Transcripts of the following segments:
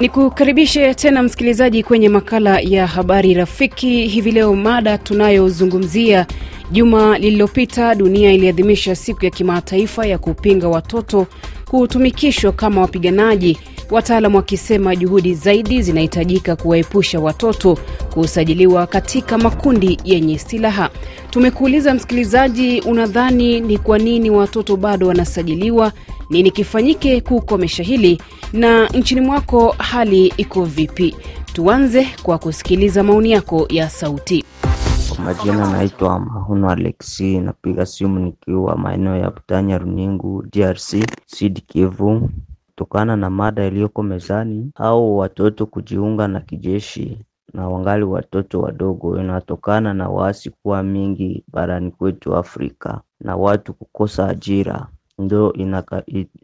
Ni kukaribishe tena msikilizaji kwenye makala ya habari rafiki. Hivi leo mada tunayozungumzia, juma lililopita dunia iliadhimisha siku ya kimataifa ya kupinga watoto kutumikishwa kama wapiganaji, wataalam wakisema juhudi zaidi zinahitajika kuwaepusha watoto kusajiliwa katika makundi yenye silaha. Tumekuuliza msikilizaji, unadhani ni kwa nini watoto bado wanasajiliwa? Nini kifanyike kukomesha hili? Na nchini mwako hali iko vipi? Tuanze kwa kusikiliza maoni yako ya sauti. Kwa majina naitwa Mahuno Alexi, napiga simu nikiwa maeneo ya Butanya, Runingu, DRC, Sud. Kutokana na mada iliyoko mezani, au watoto kujiunga na kijeshi na wangali watoto wadogo, inatokana na waasi kuwa mingi barani kwetu Afrika na watu kukosa ajira, ndo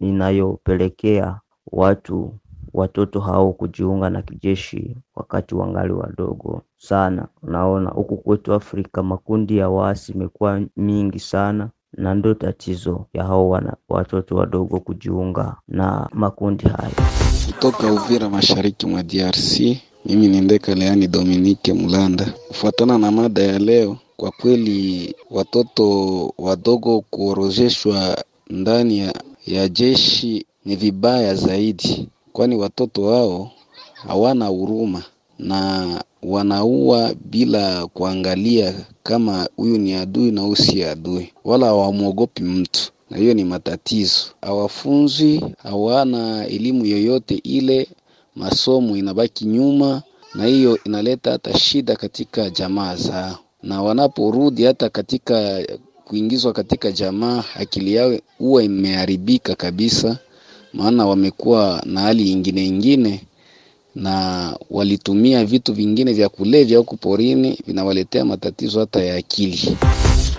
inayopelekea watu watoto hao kujiunga na kijeshi wakati wangali wadogo sana. Unaona, huku kwetu Afrika makundi ya waasi imekuwa mingi sana, na ndo tatizo ya hao wana watoto wadogo kujiunga na makundi hayo. Kutoka Uvira, mashariki mwa DRC, mimi ni Ndeka Leani Dominike Mulanda. Kufuatana na mada ya leo, kwa kweli watoto wadogo kuorozeshwa ndani ya, ya jeshi ni vibaya zaidi, kwani watoto wao hawana huruma na wanaua bila kuangalia kama huyu ni adui na huyu adui, wala hawamwogopi mtu, na hiyo ni matatizo. Hawafunzwi, hawana elimu yoyote ile, masomo inabaki nyuma, na hiyo inaleta hata shida katika jamaa zao, na wanaporudi hata katika kuingizwa katika jamaa, akili yao huwa imeharibika kabisa, maana wamekuwa na hali ingine ingine na walitumia vitu vingine vya kulevya huku porini, vinawaletea matatizo hata ya akili.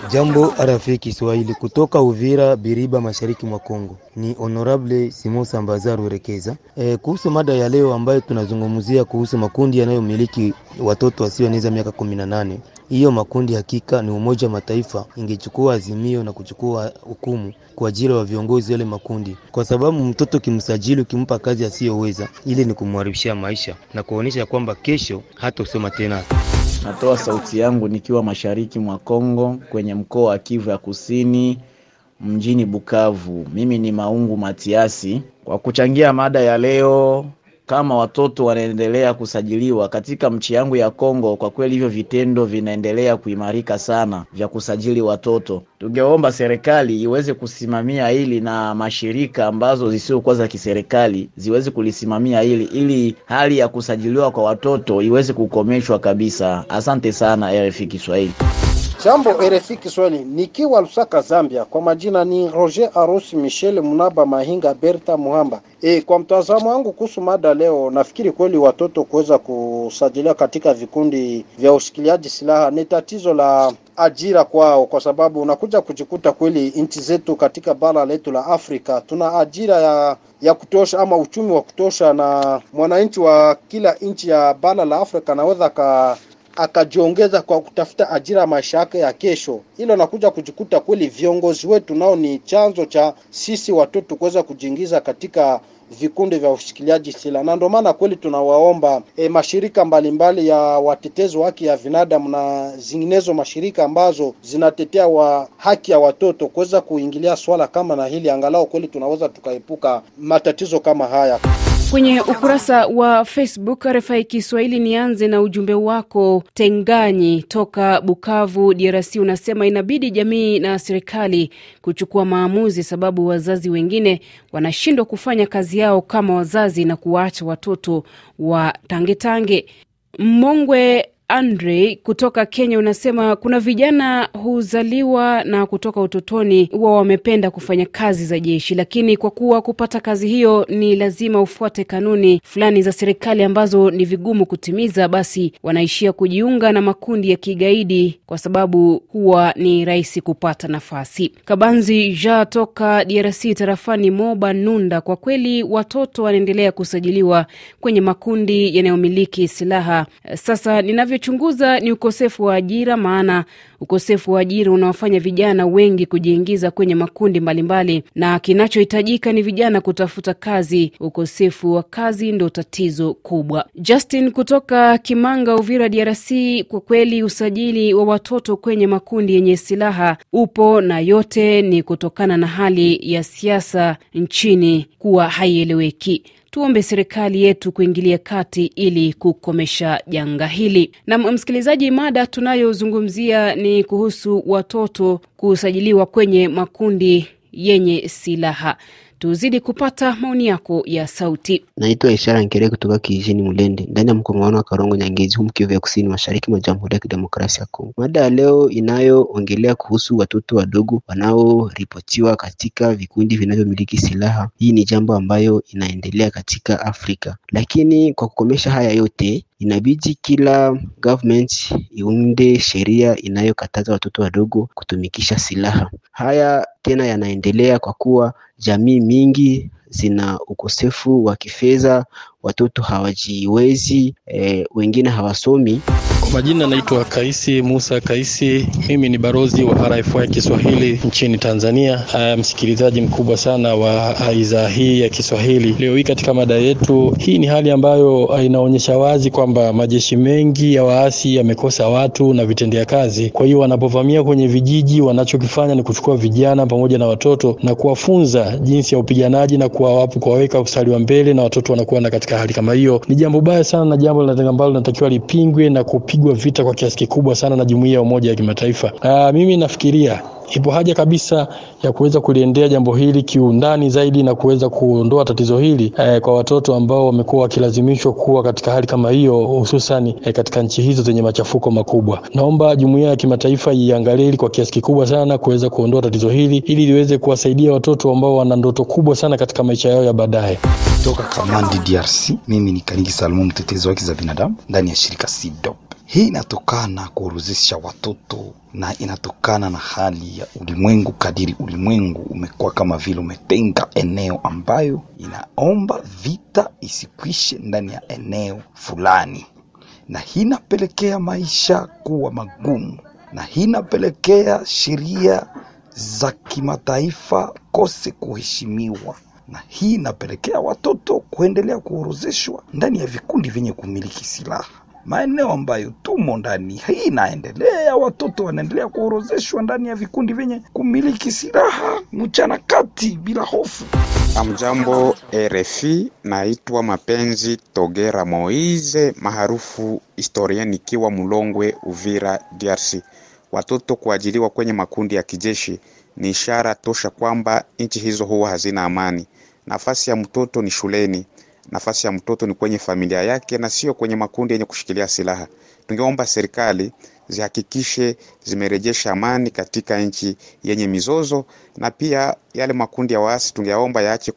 Jambo RFI Kiswahili kutoka Uvira Biriba, mashariki mwa Kongo. Ni Honorable Simon Sambazaru Rekeza. E, kuhusu mada ya leo ambayo tunazungumzia kuhusu makundi yanayomiliki watoto wasioeneza miaka kumi na nane. Hiyo makundi hakika ni Umoja wa Mataifa ingechukua azimio na kuchukua hukumu kwa ajili ya viongozi wale makundi, kwa sababu mtoto kimsajili, ukimpa kazi asiyoweza, ile ni kumharibishia maisha na kuonyesha kwamba kesho hatosoma tena. Natoa sauti yangu nikiwa mashariki mwa Kongo kwenye mkoa wa Kivu ya Kusini mjini Bukavu. Mimi ni Maungu Matiasi kwa kuchangia mada ya leo. Kama watoto wanaendelea kusajiliwa katika mchi yangu ya Kongo, kwa kweli hivyo vitendo vinaendelea kuimarika sana vya kusajili watoto. Tungeomba serikali iweze kusimamia hili na mashirika ambazo zisiokuwa za kiserikali ziweze kulisimamia hili ili hali ya kusajiliwa kwa watoto iweze kukomeshwa kabisa. Asante sana RFI Kiswahili. Jambo RFI Kiswahili, nikiwa Lusaka, Zambia. Kwa majina ni Roger Arusi Michel Munaba Mahinga Berta Muhamba. E, kwa mtazamo wangu kuhusu mada leo, nafikiri kweli watoto kuweza kusajiliwa katika vikundi vya ushikiliaji silaha ni tatizo la ajira kwao, kwa sababu unakuja kujikuta kweli nchi zetu katika bara letu la Afrika tuna ajira ya ya kutosha ama uchumi wa kutosha, na mwananchi wa kila nchi ya bara la Afrika anaweza ka akajiongeza kwa kutafuta ajira ya maisha yake ya kesho. Hilo nakuja kujikuta kweli viongozi wetu nao ni chanzo cha sisi watoto kuweza kujiingiza katika vikundi vya ushikiliaji silaha, na ndio maana kweli tunawaomba e, mashirika mbalimbali mbali ya watetezi wa haki ya binadamu na zinginezo mashirika ambazo zinatetea wa haki ya watoto kuweza kuingilia swala kama na hili, angalau kweli tunaweza tukaepuka matatizo kama haya. Kwenye ukurasa wa Facebook RFI Kiswahili, nianze na ujumbe wako Tenganyi toka Bukavu, DRC. Unasema inabidi jamii na serikali kuchukua maamuzi, sababu wazazi wengine wanashindwa kufanya kazi yao kama wazazi na kuwaacha watoto wa tangetange. Mongwe Andre kutoka Kenya unasema kuna vijana huzaliwa na kutoka utotoni huwa wamependa kufanya kazi za jeshi, lakini kwa kuwa kupata kazi hiyo ni lazima ufuate kanuni fulani za serikali ambazo ni vigumu kutimiza, basi wanaishia kujiunga na makundi ya kigaidi kwa sababu huwa ni rahisi kupata nafasi. Kabanzi Ja toka DRC tarafani Moba Nunda, kwa kweli watoto wanaendelea kusajiliwa kwenye makundi yanayomiliki silaha. Sasa ninavyo tulichunguza ni ukosefu wa ajira, maana ukosefu wa ajira unawafanya vijana wengi kujiingiza kwenye makundi mbalimbali na kinachohitajika ni vijana kutafuta kazi. Ukosefu wa kazi ndo tatizo kubwa. Justin kutoka Kimanga, Uvira, DRC. Kwa kweli usajili wa watoto kwenye makundi yenye silaha upo na yote ni kutokana na hali ya siasa nchini kuwa haieleweki. Tuombe serikali yetu kuingilia kati ili kukomesha janga hili. Na msikilizaji, mada tunayozungumzia ni kuhusu watoto kusajiliwa kwenye makundi yenye silaha. Tuzidi kupata maoni yako ya sauti. Naitwa Ishara Nkere kutoka kijijini Mulende ndani ya mkongamano wa Karongo Nyangezi, humu Kivu ya kusini mashariki mwa Jamhuri ya Kidemokrasia ya Kongo. Mada ya leo inayoongelea kuhusu watoto wadogo wanaoripotiwa katika vikundi vinavyomiliki silaha. Hii ni jambo ambayo inaendelea katika Afrika, lakini kwa kukomesha haya yote inabidi kila government iunde sheria inayokataza watoto wadogo kutumikisha silaha. Haya tena yanaendelea kwa kuwa jamii mingi zina ukosefu wa kifedha, watoto hawajiwezi, e, wengine hawasomi. Majina naitwa Kaisi Musa Kaisi, mimi ni barozi wa RFI Kiswahili nchini Tanzania. Msikilizaji mkubwa sana wa idhaa hii ya Kiswahili. Leo hii katika mada yetu hii, ni hali ambayo inaonyesha wazi kwamba majeshi mengi ya waasi yamekosa watu na vitendea kazi. Kwa hiyo wanapovamia kwenye vijiji, wanachokifanya ni kuchukua vijana pamoja na watoto na kuwafunza jinsi ya upiganaji na kuwawapu kuwaweka mstari wa mbele, na watoto wanakuwa na katika hali kama hiyo. Ni jambo baya sana na jambo ambalo linatakiwa lipingwe na kupigwa vita kwa kiasi kikubwa sana na jumuiya ya Umoja wa Kimataifa. Aa, mimi nafikiria ipo haja kabisa ya kuweza kuliendea jambo hili kiundani zaidi na kuweza kuondoa tatizo hili eh, kwa watoto ambao wamekuwa wakilazimishwa kuwa katika hali kama hiyo, hususan eh, katika nchi hizo zenye machafuko makubwa. Naomba jumuiya ya kimataifa iangalie hili kwa kiasi kikubwa sana kuweza kuondoa tatizo hili ili liweze kuwasaidia watoto ambao wana ndoto kubwa sana katika maisha yao ya baadaye. Toka Kamandi, DRC, mimi ni Kaniki Salmo, mtetezi wa haki za binadamu ndani ya shirika SIDOP. Hii inatokana kuorozesha watoto na inatokana na hali ya ulimwengu, kadiri ulimwengu umekuwa kama vile umetenga eneo ambayo inaomba vita isikwishe ndani ya eneo fulani, na hii inapelekea maisha kuwa magumu, na hii inapelekea sheria za kimataifa kose kuheshimiwa. Na hii inapelekea watoto kuendelea kuorozeshwa ndani ya vikundi vyenye kumiliki silaha maeneo ambayo tumo ndani. Hii inaendelea, watoto wanaendelea kuorozeshwa ndani ya vikundi vyenye kumiliki silaha mchana kati bila hofu. Amjambo RFI, naitwa Mapenzi Togera Moize maarufu historia, nikiwa Mulongwe, Uvira, DRC. Watoto kuajiliwa kwenye makundi ya kijeshi ni ishara tosha kwamba nchi hizo huwa hazina amani. Nafasi ya mtoto ni shuleni, nafasi ya mtoto ni kwenye familia yake na sio kwenye makundi yenye kushikilia silaha. Tungeomba serikali zihakikishe zimerejesha amani katika nchi yenye mizozo, na pia yale makundi ya waasi tungeomba yaache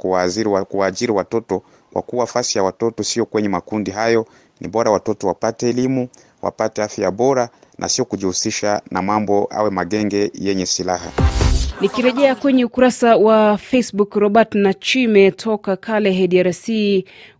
kuwaajiri watoto, kwa kuwa fasi ya watoto sio kwenye makundi hayo. Ni bora watoto wapate elimu, wapate afya bora na sio kujihusisha na mambo awe magenge yenye silaha. Nikirejea kwenye ukurasa wa Facebook, Robert Nachime toka Kalehe, DRC,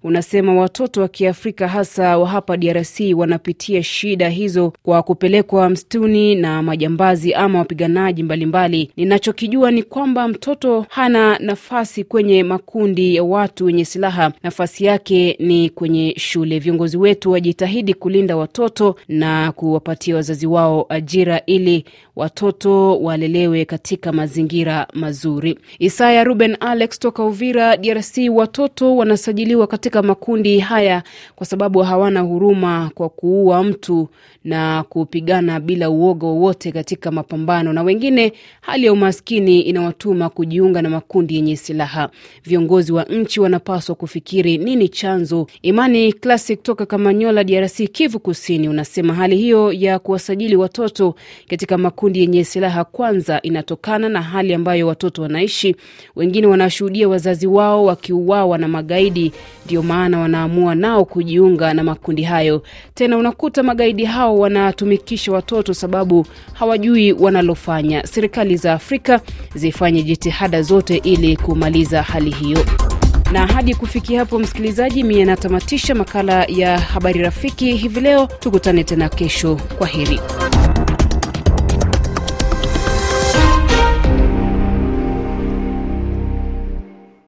unasema watoto wa Kiafrika hasa wa hapa DRC wanapitia shida hizo kwa kupelekwa msituni na majambazi ama wapiganaji mbalimbali. Ninachokijua ni kwamba mtoto hana nafasi kwenye makundi ya watu wenye silaha, nafasi yake ni kwenye shule. Viongozi wetu wajitahidi kulinda watoto na kuwapatia wazazi wao ajira ili watoto walelewe katika mazingira mazuri. Isaya Ruben Alex toka Uvira, DRC, watoto wanasajiliwa katika makundi haya kwa sababu hawana huruma kwa kuua mtu na kupigana bila uoga wowote katika mapambano, na wengine hali ya umaskini inawatuma kujiunga na makundi yenye silaha. Viongozi wa nchi wanapaswa kufikiri nini chanzo. Imani Classic toka Kamanyola, DRC, Kivu Kusini, unasema hali hiyo ya kuwasajili watoto katika makundi yenye silaha kwanza inatokana na hali ambayo watoto wanaishi. Wengine wanashuhudia wazazi wao wakiuawa na magaidi, ndio maana wanaamua nao kujiunga na makundi hayo. Tena unakuta magaidi hao wanatumikisha watoto sababu hawajui wanalofanya. Serikali za Afrika zifanye jitihada zote ili kumaliza hali hiyo. Na hadi kufikia hapo, msikilizaji, mie natamatisha makala ya habari rafiki hivi leo. Tukutane tena kesho. Kwa heri.